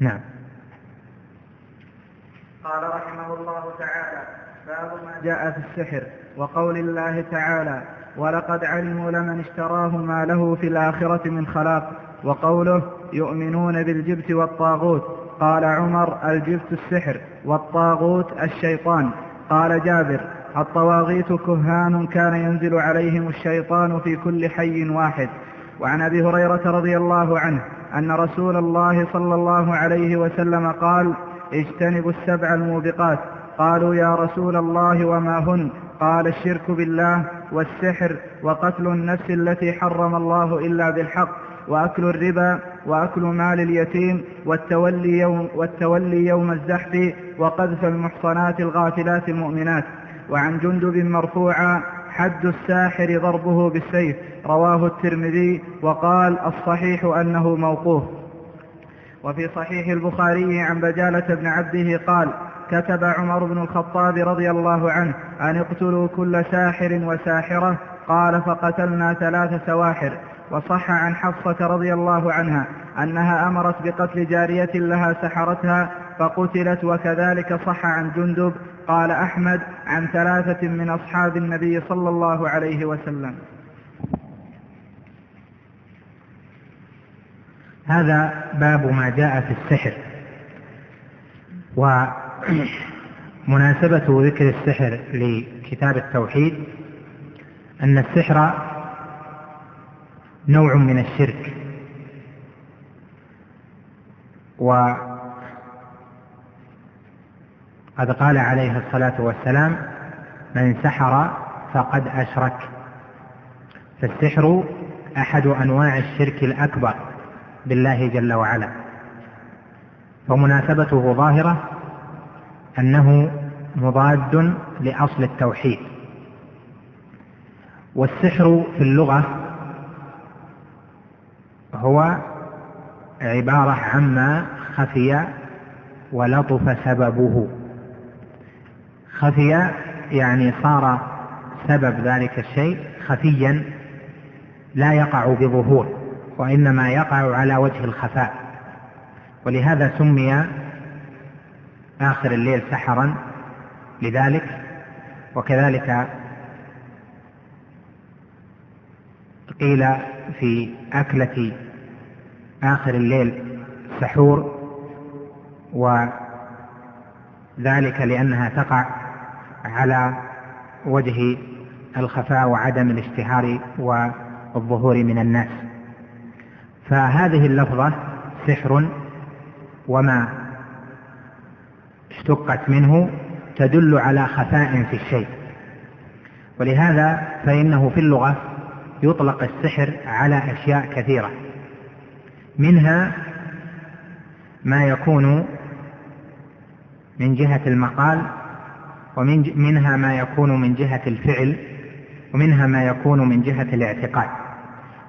نعم. قال رحمه الله تعالى باب ما جاء في السحر وقول الله تعالى ولقد علموا لمن اشتراه ما له في الآخرة من خلاق وقوله يؤمنون بالجبت والطاغوت. قال عمر الجبت السحر والطاغوت الشيطان. قال جابر الطواغيت كهان كان ينزل عليهم الشيطان في كل حي واحد. وعن أبي هريرة رضي الله عنه أن رسول الله صلى الله عليه وسلم قال اجتنبوا السبع الموبقات. قالوا يا رسول الله وما هن؟ قال الشرك بالله والسحر وقتل النفس التي حرم الله إلا بالحق وأكل الربا وأكل مال اليتيم والتولي يوم, والتولي يوم الزحف وقذف المحصنات الغافلات المؤمنات. وعن جندب مرفوعا حد الساحر ضربه بالسيف رواه الترمذي وقال الصحيح أنه موقوف. وفي صحيح البخاري عن بجالة بن عبده قال كتب عمر بن الخطاب رضي الله عنه أن اقتلوا كل ساحر وساحرة؟ قال فقتلنا ثلاث سواحر. وصح عن حفصة رضي الله عنها أنها أمرت بقتل جارية لها سحرتها فقتلت وكذلك صح عن جندب قال أحمد عن ثلاثة من أصحاب النبي صلى الله عليه وسلم. هذا باب ما جاء في السحر. ومناسبة ذكر السحر لكتاب التوحيد أن السحر نوع من الشرك. وقد قال عليه الصلاة والسلام من سحر فقد أشرك. فالسحر أحد أنواع الشرك الأكبر بالله جل وعلا. ومناسبته ظاهرة أنه مضاد لأصل التوحيد. والسحر في اللغة هو عبارة عما خفي ولطف سببه. خفي يعني صار سبب ذلك الشيء خفيا لا يقع بظهور وإنما يقع على وجه الخفاء. ولهذا سمي آخر الليل سحرا لذلك وكذلك قيل في أكلة آخر الليل سحور وذلك لأنها تقع على وجه الخفاء وعدم الاشتهار والظهور من الناس. فهذه اللفظة سحر وما اشتقت منه تدل على خفاء في الشيء. ولهذا فإنه في اللغة يطلق السحر على أشياء كثيرة منها ما يكون من جهة المقال ومن منها ما يكون من جهة الفعل ومنها ما يكون من جهة الاعتقاد.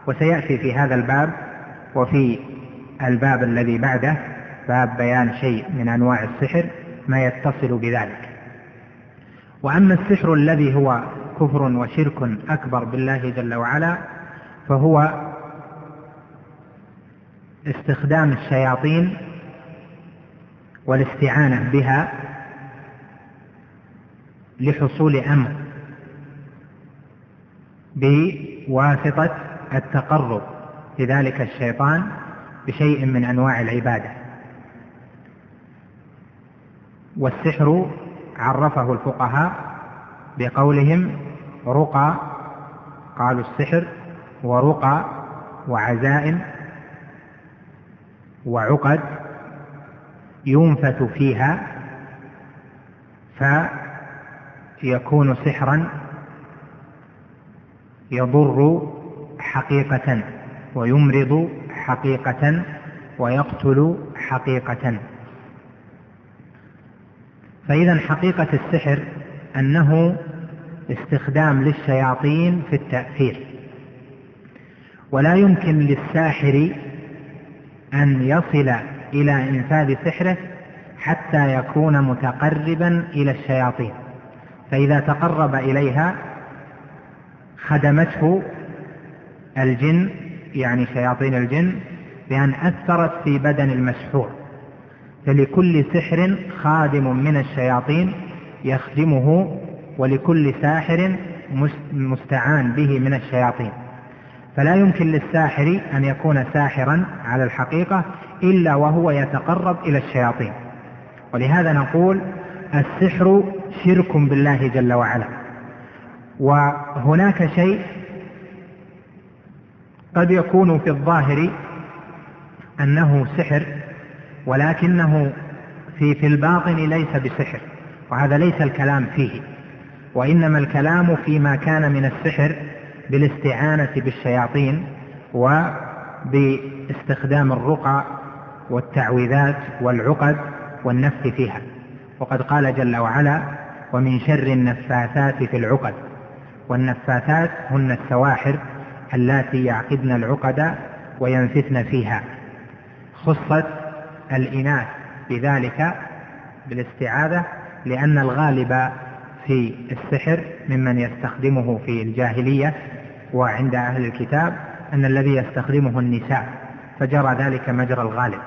وسيأتي في هذا الباب وفي الباب الذي بعده باب بيان شيء من أنواع السحر ما يتصل بذلك. وأما السحر الذي هو كفر وشرك أكبر بالله جل وعلا فهو استخدام الشياطين والاستعانة بها لحصول أمر بواسطة التقرب لذلك الشيطان بشيء من أنواع العبادة. والسحر عرفه الفقهاء بقولهم رقى قالوا السحر ورقى وعزائم وعقد ينفث فيها فيكون سحرا يضر حقيقة ويمرض حقيقة ويقتل حقيقة. فإذا حقيقة السحر أنه استخدام للشياطين في التأثير. ولا يمكن للساحر أن يصل إلى إنفاذ سحره حتى يكون متقربا إلى الشياطين. فإذا تقرب إليها خدمته الجن يعني شياطين الجن بأن أثرت في بدن المسحور. فلكل سحر خادم من الشياطين يخدمه ولكل ساحر مستعان به من الشياطين. فلا يمكن للساحر أن يكون ساحرا على الحقيقة إلا وهو يتقرب إلى الشياطين. ولهذا نقول السحر شرك بالله جل وعلا. وهناك شيء قد يكون في الظاهر أنه سحر ولكنه في في الباطن ليس بسحر وهذا ليس الكلام فيه. وإنما الكلام فيما كان من السحر بالاستعانة بالشياطين وباستخدام الرقى والتعويذات والعقد والنفس فيها. وقد قال جل وعلا ومن شر النفاثات في العقد والنفاثات هن السواحر اللاتي يعقدن العقد وينفثن فيها. خصت الإناث بذلك بالاستعاذة لأن الغالب في السحر ممن يستخدمه في الجاهلية وعند أهل الكتاب أن الذي يستخدمه النساء فجرى ذلك مجرى الغالب.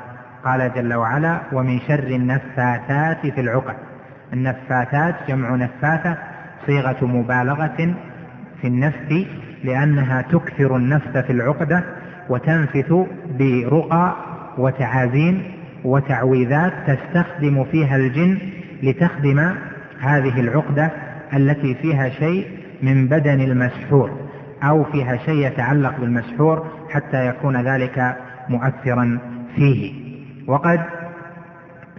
قال جل وعلا ومن شر النفاثات في العقد. النفاثات جمع نفاثة صيغة مبالغة في النفث لأنها تكثر النفث في العقدة وتنفث برقى وتعازين وتعويذات تستخدم فيها الجن لتخدم هذه العقدة التي فيها شيء من بدن المسحور أو فيها شيء يتعلق بالمسحور حتى يكون ذلك مؤثرا فيه. وقد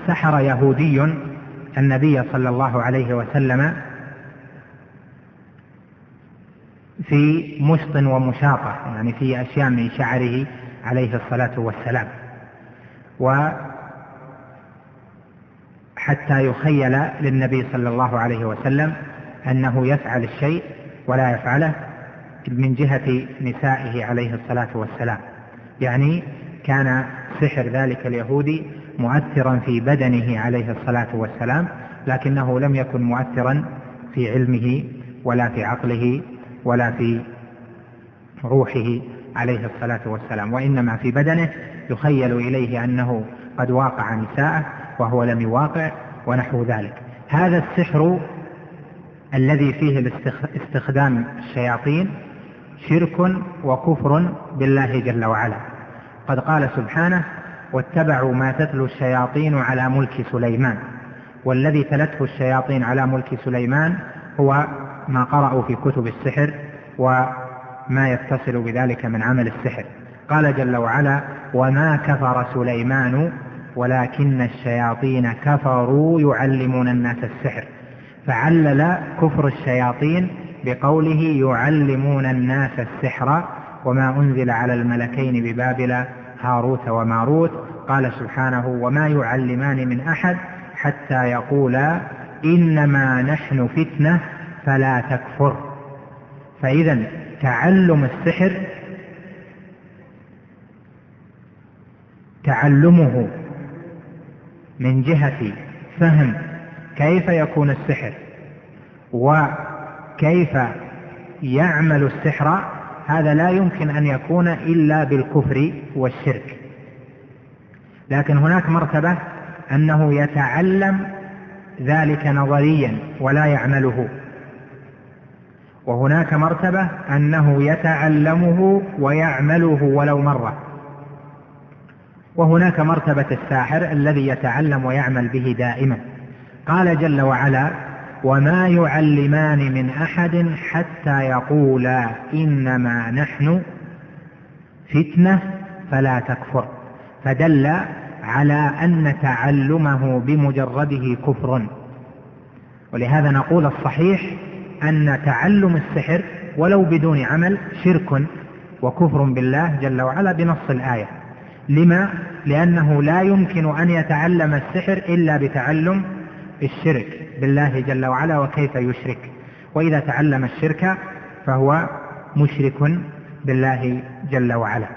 سحر يهودي النبي صلى الله عليه وسلم في مشط ومشاطة يعني في أشياء من شعره عليه الصلاة والسلام. وحتى يخيل للنبي صلى الله عليه وسلم أنه يفعل الشيء ولا يفعله من جهة نسائه عليه الصلاة والسلام. يعني كان سحر ذلك اليهودي مؤثرا في بدنه عليه الصلاة والسلام لكنه لم يكن مؤثرا في علمه ولا في عقله ولا في روحه عليه الصلاة والسلام. وإنما في بدنه يخيل إليه أنه قد واقع نساءه وهو لم يواقع ونحو ذلك. هذا السحر الذي فيه استخدام الشياطين شرك وكفر بالله جل وعلا. قد قال سبحانه واتبعوا ما تتلو الشياطين على ملك سليمان. والذي تلته الشياطين على ملك سليمان هو ما قرأوا في كتب السحر وما يتصل بذلك من عمل السحر. قال جل وعلا وما كفر سليمان ولكن الشياطين كفروا يعلمون الناس السحر. فعلل كفر الشياطين بقوله يعلمون الناس السحر وما أنزل على الملكين ببابل هاروت وماروت. قال سبحانه وما يعلمان من أحد حتى يقولا إنما نحن فتنة فلا تكفر. فإذا تعلم السحر تعلمه من جهة فهم كيف يكون السحر وكيف يعمل السحر هذا لا يمكن أن يكون إلا بالكفر والشرك. لكن هناك مرتبة أنه يتعلم ذلك نظريا ولا يعمله. وهناك مرتبة أنه يتعلمه ويعمله ولو مرة. وهناك مرتبة الساحر الذي يتعلم ويعمل به دائما. قال جل وعلا وما يعلمان من أحد حتى يقولا إنما نحن فتنة فلا تكفر. فدل على أن تعلمه بمجرده كفر. ولهذا نقول الصحيح أن تعلم السحر ولو بدون عمل شرك وكفر بالله جل وعلا بنص الآية. لما؟ لأنه لا يمكن أن يتعلم السحر إلا بتعلم الشرك. بالله جل وعلا وكيف يشرك. وإذا تعلم الشرك فهو مشرك بالله جل وعلا.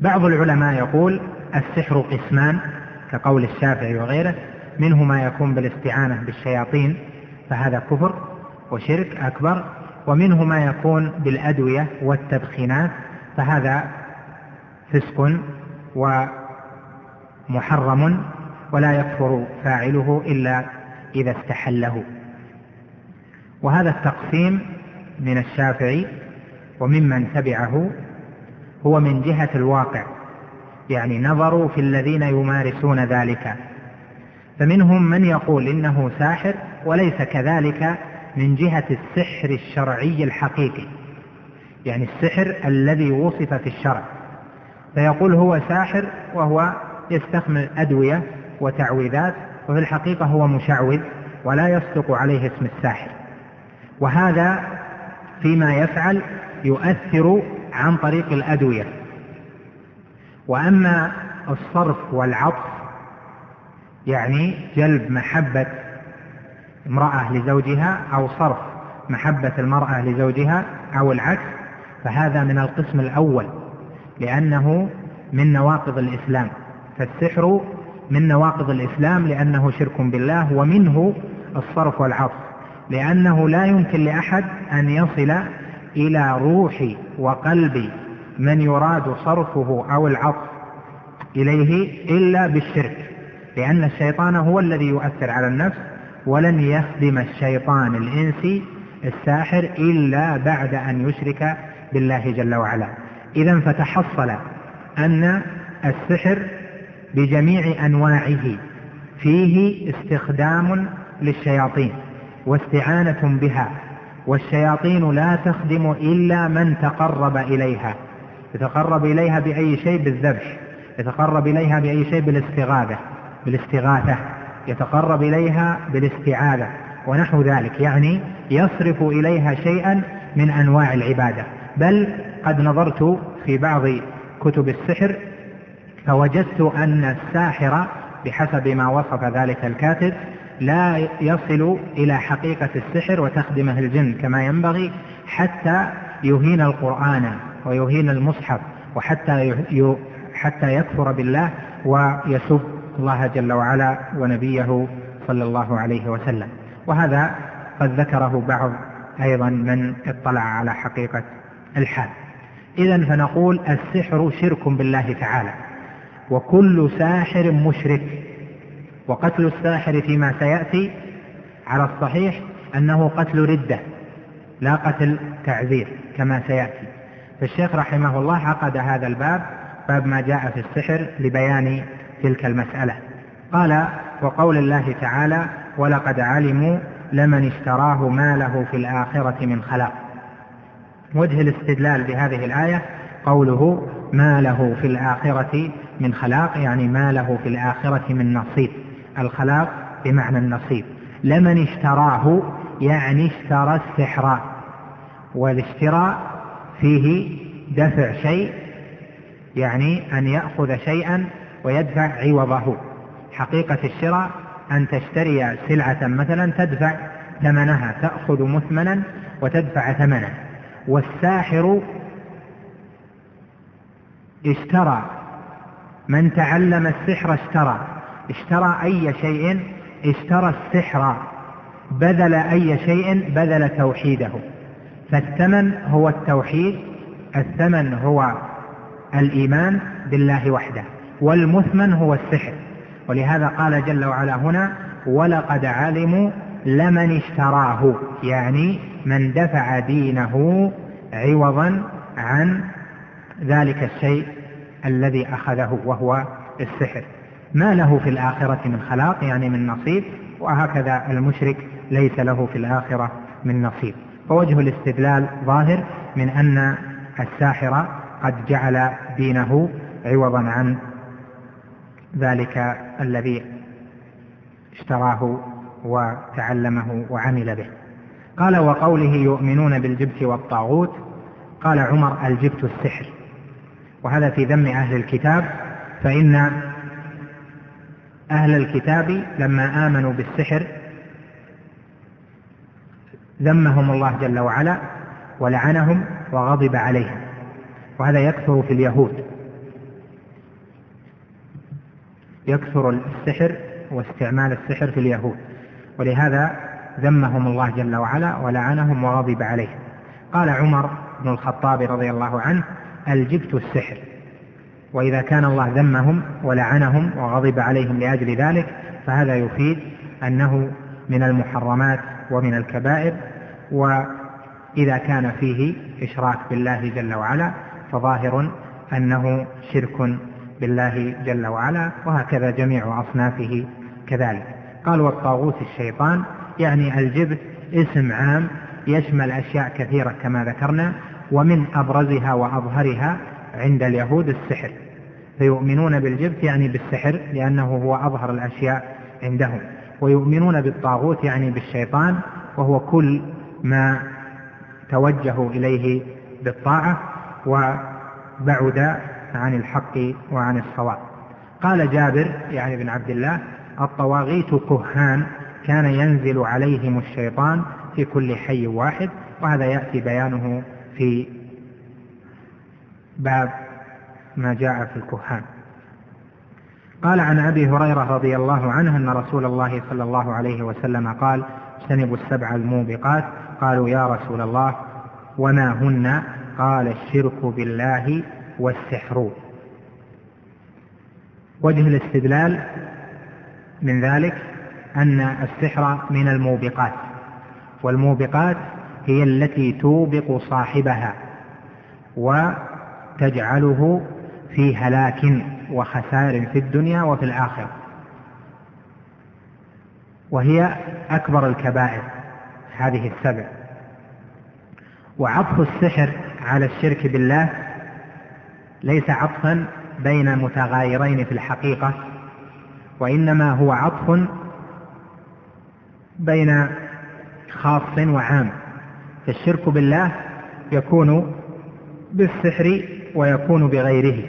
بعض العلماء يقول السحر قسمان كقول الشافعي وغيره منه ما يكون بالاستعانة بالشياطين فهذا كفر وشرك أكبر ومنه ما يكون بالأدوية والتدخينات فهذا فسق محرم ولا يكفر فاعله إلا إذا استحله. وهذا التقسيم من الشافعي وممن تبعه هو من جهة الواقع يعني نظروا في الذين يمارسون ذلك. فمنهم من يقول إنه ساحر وليس كذلك من جهة السحر الشرعي الحقيقي يعني السحر الذي وصف في الشرع. فيقول هو ساحر وهو يستخدم أدوية وتعويذات وفي الحقيقة هو مشعوذ ولا يصدق عليه اسم الساحر. وهذا فيما يفعل يؤثر عن طريق الأدوية. وأما الصرف والعطف يعني جلب محبة امرأة لزوجها أو صرف محبة المرأة لزوجها أو العكس فهذا من القسم الأول لأنه من نواقض الإسلام. فالسحر من نواقض الإسلام لأنه شرك بالله ومنه الصرف والعطف لأنه لا يمكن لأحد أن يصل إلى روح وقلب من يراد صرفه أو العطف إليه إلا بالشرك. لأن الشيطان هو الذي يؤثر على النفس ولن يخدم الشيطان الإنسي الساحر إلا بعد أن يشرك بالله جل وعلا. إذا فتحصل أن السحر بجميع أنواعه فيه استخدام للشياطين واستعانة بها والشياطين لا تخدم إلا من تقرب إليها يتقرب إليها بأي شيء بالذبح يتقرب إليها بأي شيء بالاستغاثة بالاستغاثة يتقرب إليها بالاستعاذة ونحو ذلك يعني يصرف إليها شيئا من أنواع العبادة. بل قد نظرت في بعض كتب السحر فوجدت أن الساحر بحسب ما وصف ذلك الكاتب لا يصل إلى حقيقة السحر وتخدمه الجن كما ينبغي حتى يهين القرآن ويهين المصحف وحتى حتى يكفر بالله ويسب الله جل وعلا ونبيه صلى الله عليه وسلم. وهذا قد ذكره بعض أيضا من اطلع على حقيقة الحال. إذا فنقول السحر شرك بالله تعالى. وكل ساحر مشرك. وقتل الساحر فيما سيأتي على الصحيح أنه قتل ردة لا قتل تعذير كما سيأتي. فالشيخ رحمه الله عقد هذا الباب باب ما جاء في السحر لبيان تلك المسألة. قال وقول الله تعالى ولقد علموا لمن اشتراه ما له في الآخرة من خلاق وجه الاستدلال بهذه الآية قوله ما له في الآخرة من خلاق يعني ما له في الآخرة من نصيب. الخلاق بمعنى النصيب. لمن اشتراه يعني اشترى السحر والاشتراء فيه دفع شيء يعني أن يأخذ شيئا ويدفع عوضه. حقيقة الشراء أن تشتري سلعة مثلا تدفع ثمنها تأخذ مثمنا وتدفع ثمنا والساحر اشترى من تعلم السحر اشترى. اشترى أي شيء؟ اشترى السحر. بذل أي شيء؟ بذل توحيده. فالثمن هو التوحيد الثمن هو الإيمان بالله وحده والمثمن هو السحر. ولهذا قال جل وعلا هنا ولقد علموا لمن اشتراه. يعني من دفع دينه عوضا عن ذلك الشيء الذي أخذه وهو السحر. ما له في الآخرة من خلاق يعني من نصيب وهكذا المشرك ليس له في الآخرة من نصيب. فوجه الاستدلال ظاهر من أن الساحر قد جعل دينه عوضا عن ذلك الذي اشتراه وتعلمه وعمل به. قال وقوله يؤمنون بالجبت والطاغوت قال عمر الجبت السحر. وهذا في ذم أهل الكتاب فإن أهل الكتاب لما آمنوا بالسحر ذمهم الله جل وعلا ولعنهم وغضب عليهم. وهذا يكثر في اليهود. يكثر السحر واستعمال السحر في اليهود. ولهذا ذمهم الله جل وعلا ولعنهم وغضب عليهم. قال عمر بن الخطاب رضي الله عنه الجبت السحر. وإذا كان الله ذمهم ولعنهم وغضب عليهم لأجل ذلك فهذا يفيد أنه من المحرمات ومن الكبائر. وإذا كان فيه إشراك بالله جل وعلا فظاهر أنه شرك بالله جل وعلا وهكذا جميع أصنافه كذلك. قال والطاغوت الشيطان يعني الجبت اسم عام يشمل أشياء كثيرة كما ذكرنا ومن أبرزها وأظهرها عند اليهود السحر. فيؤمنون بالجبت يعني بالسحر لأنه هو أظهر الأشياء عندهم. ويؤمنون بالطاغوت يعني بالشيطان وهو كل ما توجهوا إليه بالطاعة وبعد عن الحق وعن الصواب. قال جابر يعني بن عبد الله الطواغيت كهان كان ينزل عليهم الشيطان في كل حي واحد وهذا يأتي بيانه في باب ما جاء في الكهان. قال عن أبي هريرة رضي الله عنه أن رسول الله صلى الله عليه وسلم قال اجتنبوا السبع الموبقات قالوا يا رسول الله وما هن؟ قال الشرك بالله والسحر وجه الاستدلال من ذلك أن السحر من الموبقات والموبقات هي التي توبق صاحبها وتجعله في هلاك وخسار في الدنيا وفي الآخرة. وهي أكبر الكبائر هذه السبع. وعطف السحر على الشرك بالله ليس عطفا بين متغايرين في الحقيقة وإنما هو عطف بين خاص وعام. فالشرك بالله يكون بالسحر ويكون بغيره.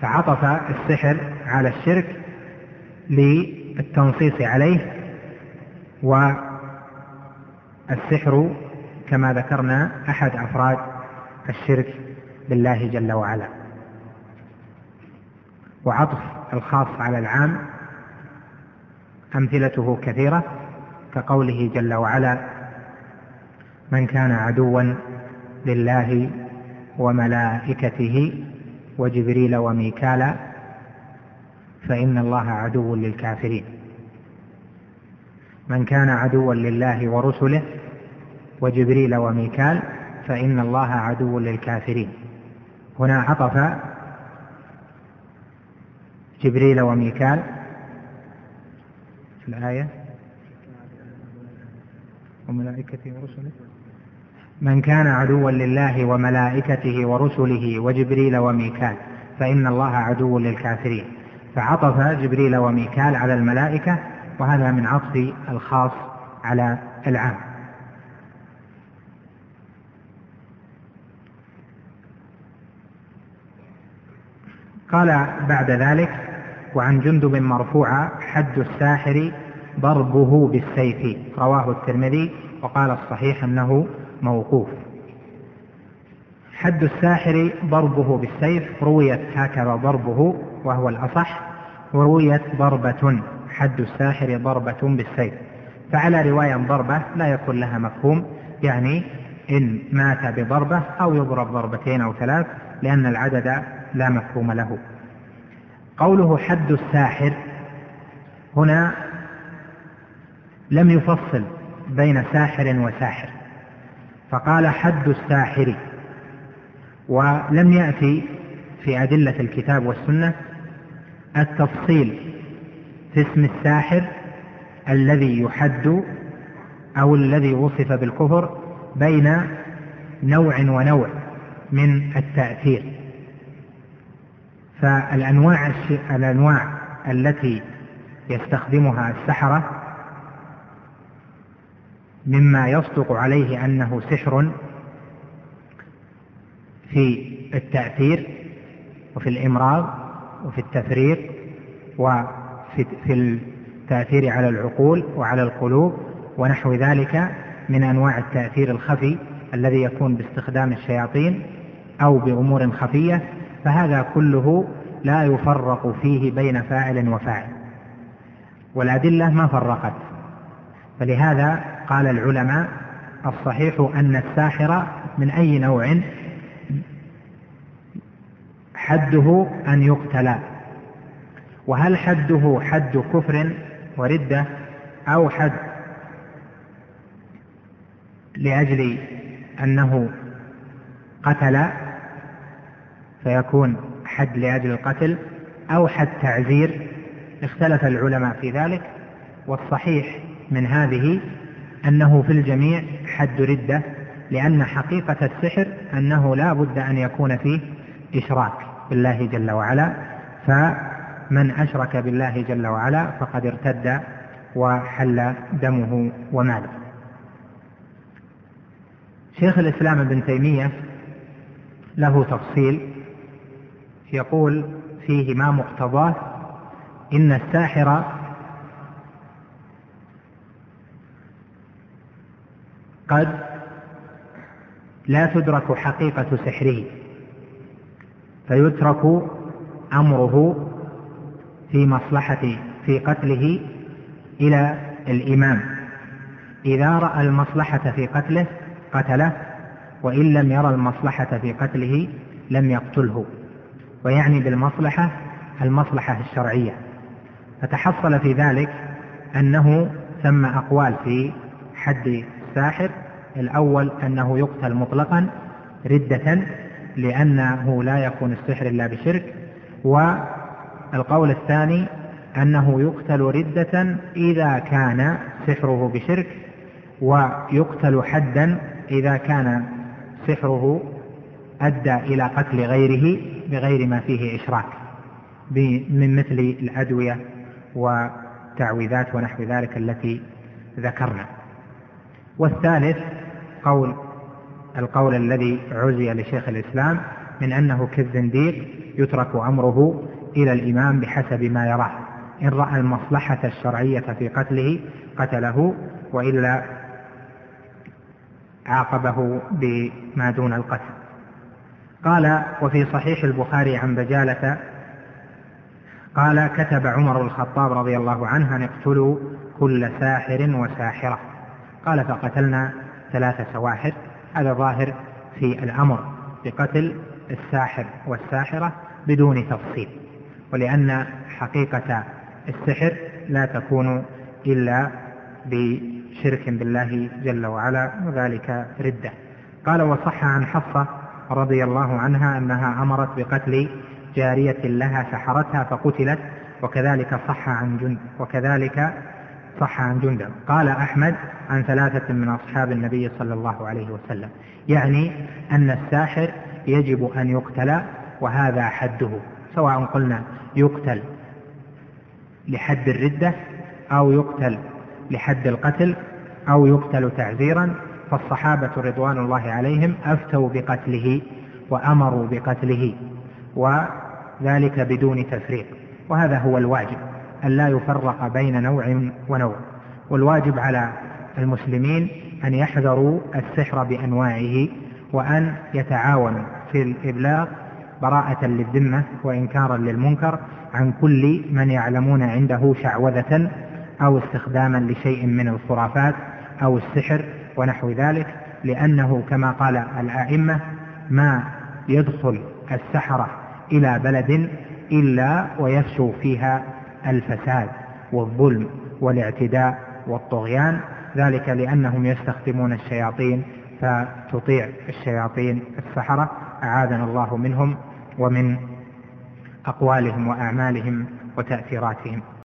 فعطف السحر على الشرك للتنصيص عليه والسحر كما ذكرنا أحد أفراد الشرك بالله جل وعلا. وعطف الخاص على العام أمثلته كثيرة كقوله جل وعلا من كان عدوا لله وملائكته وجبريل وميكال فإن الله عدو للكافرين. من كان عدوا لله ورسله وجبريل وميكال فإن الله عدو للكافرين. هنا عطف جبريل وميكال في الآية. وملائكته ورسله. من كان عدوا لله وملائكته ورسله وجبريل وميكال فإن الله عدو للكافرين. فعطف جبريل وميكال على الملائكة وهذا من عطف الخاص على العام. قال بعد ذلك وعن جندب مرفوعا حد الساحر ضربه بالسيف رواه الترمذي وقال الصحيح أنه موقوف. حد الساحر ضربه بالسيف رويت هكذا ضربه وهو الأصح ورويت ضربة حد الساحر ضربة بالسيف. فعلى رواية ضربة لا يكون لها مفهوم يعني إن مات بضربة أو يضرب ضربتين أو ثلاث لأن العدد لا مفهوم له. قوله حد الساحر هنا لم يفصل بين ساحر وساحر. فقال حد الساحر. ولم يأتي في أدلة الكتاب والسنة التفصيل في اسم الساحر الذي يحد أو الذي وصف بالكفر بين نوع ونوع من التأثير. فالأنواع الأنواع التي يستخدمها السحرة مما يصدق عليه أنه سحر في التأثير وفي الإمراض وفي التفريق وفي التأثير على العقول وعلى القلوب ونحو ذلك من أنواع التأثير الخفي الذي يكون باستخدام الشياطين أو بأمور خفية فهذا كله لا يفرق فيه بين فاعل وفاعل. والأدلة ما فرقت فلهذا قال العلماء الصحيح أن الساحر من أي نوع؟ حده أن يقتل. وهل حده حد كفر وردة أو حد لأجل أنه قتل فيكون حد لأجل القتل أو حد تعزير؟ اختلف العلماء في ذلك. والصحيح من هذه أنه في الجميع حد ردة لأن حقيقة السحر أنه لا بد أن يكون فيه إشراك بالله جل وعلا. فمن أشرك بالله جل وعلا فقد ارتد وحل دمه وماله. شيخ الإسلام ابن تيمية له تفصيل يقول فيه ما مقتضاه إن الساحر قد لا تدرك حقيقة سحره فيترك أمره في مصلحة في قتله إلى الإمام. إذا رأى المصلحة في قتله قتله وإن لم يرى المصلحة في قتله لم يقتله. ويعني بالمصلحة المصلحة الشرعية. فتحصل في ذلك أنه ثم أقوال في حد الساحر الأول أنه يقتل مطلقا ردة لأنه لا يكون السحر إلا بشرك والقول الثاني أنه يقتل ردة إذا كان سحره بشرك ويقتل حدا إذا كان سحره أدى إلى قتل غيره بغير ما فيه إشراك من مثل الأدوية والتعويذات ونحو ذلك التي ذكرنا. والثالث قول القول الذي عزي لشيخ الإسلام من أنه كالزنديق يترك أمره إلى الإمام بحسب ما يراه. إن رأى المصلحة الشرعية في قتله قتله وإلا عاقبه بما دون القتل. قال وفي صحيح البخاري عن بجالة قال كتب عمر الخطاب رضي الله عنه أن اقتلوا كل ساحر وساحرة. قال فقتلنا ثلاث سواحر هذا ظاهر في الأمر بقتل الساحر والساحرة بدون تفصيل ولأن حقيقة السحر لا تكون إلا بشرك بالله جل وعلا وذلك ردة. قال وصح عن حفصة رضي الله عنها أنها أمرت بقتل جارية لها سحرتها فقتلت وكذلك صح عن جند وكذلك صح عن جندب. قال أحمد عن ثلاثة من أصحاب النبي صلى الله عليه وسلم يعني أن الساحر يجب أن يقتل وهذا حده سواء قلنا يقتل لحد الردة أو يقتل لحد القتل أو يقتل تعزيرا فالصحابة رضوان الله عليهم أفتوا بقتله وأمروا بقتله وذلك بدون تفريق وهذا هو الواجب. أن لا يفرق بين نوع ونوع. والواجب على المسلمين أن يحذروا السحر بأنواعه وأن يتعاونوا في الإبلاغ براءة للذمة وإنكارا للمنكر عن كل من يعلمون عنده شعوذة أو استخداما لشيء من الخرافات أو السحر ونحو ذلك لأنه كما قال الأئمة ما يدخل السحرة إلى بلد إلا ويفشو فيها الفساد والظلم والاعتداء والطغيان ذلك لأنهم يستخدمون الشياطين فتطيع الشياطين السحرة أعاذنا الله منهم ومن أقوالهم وأعمالهم وتأثيراتهم.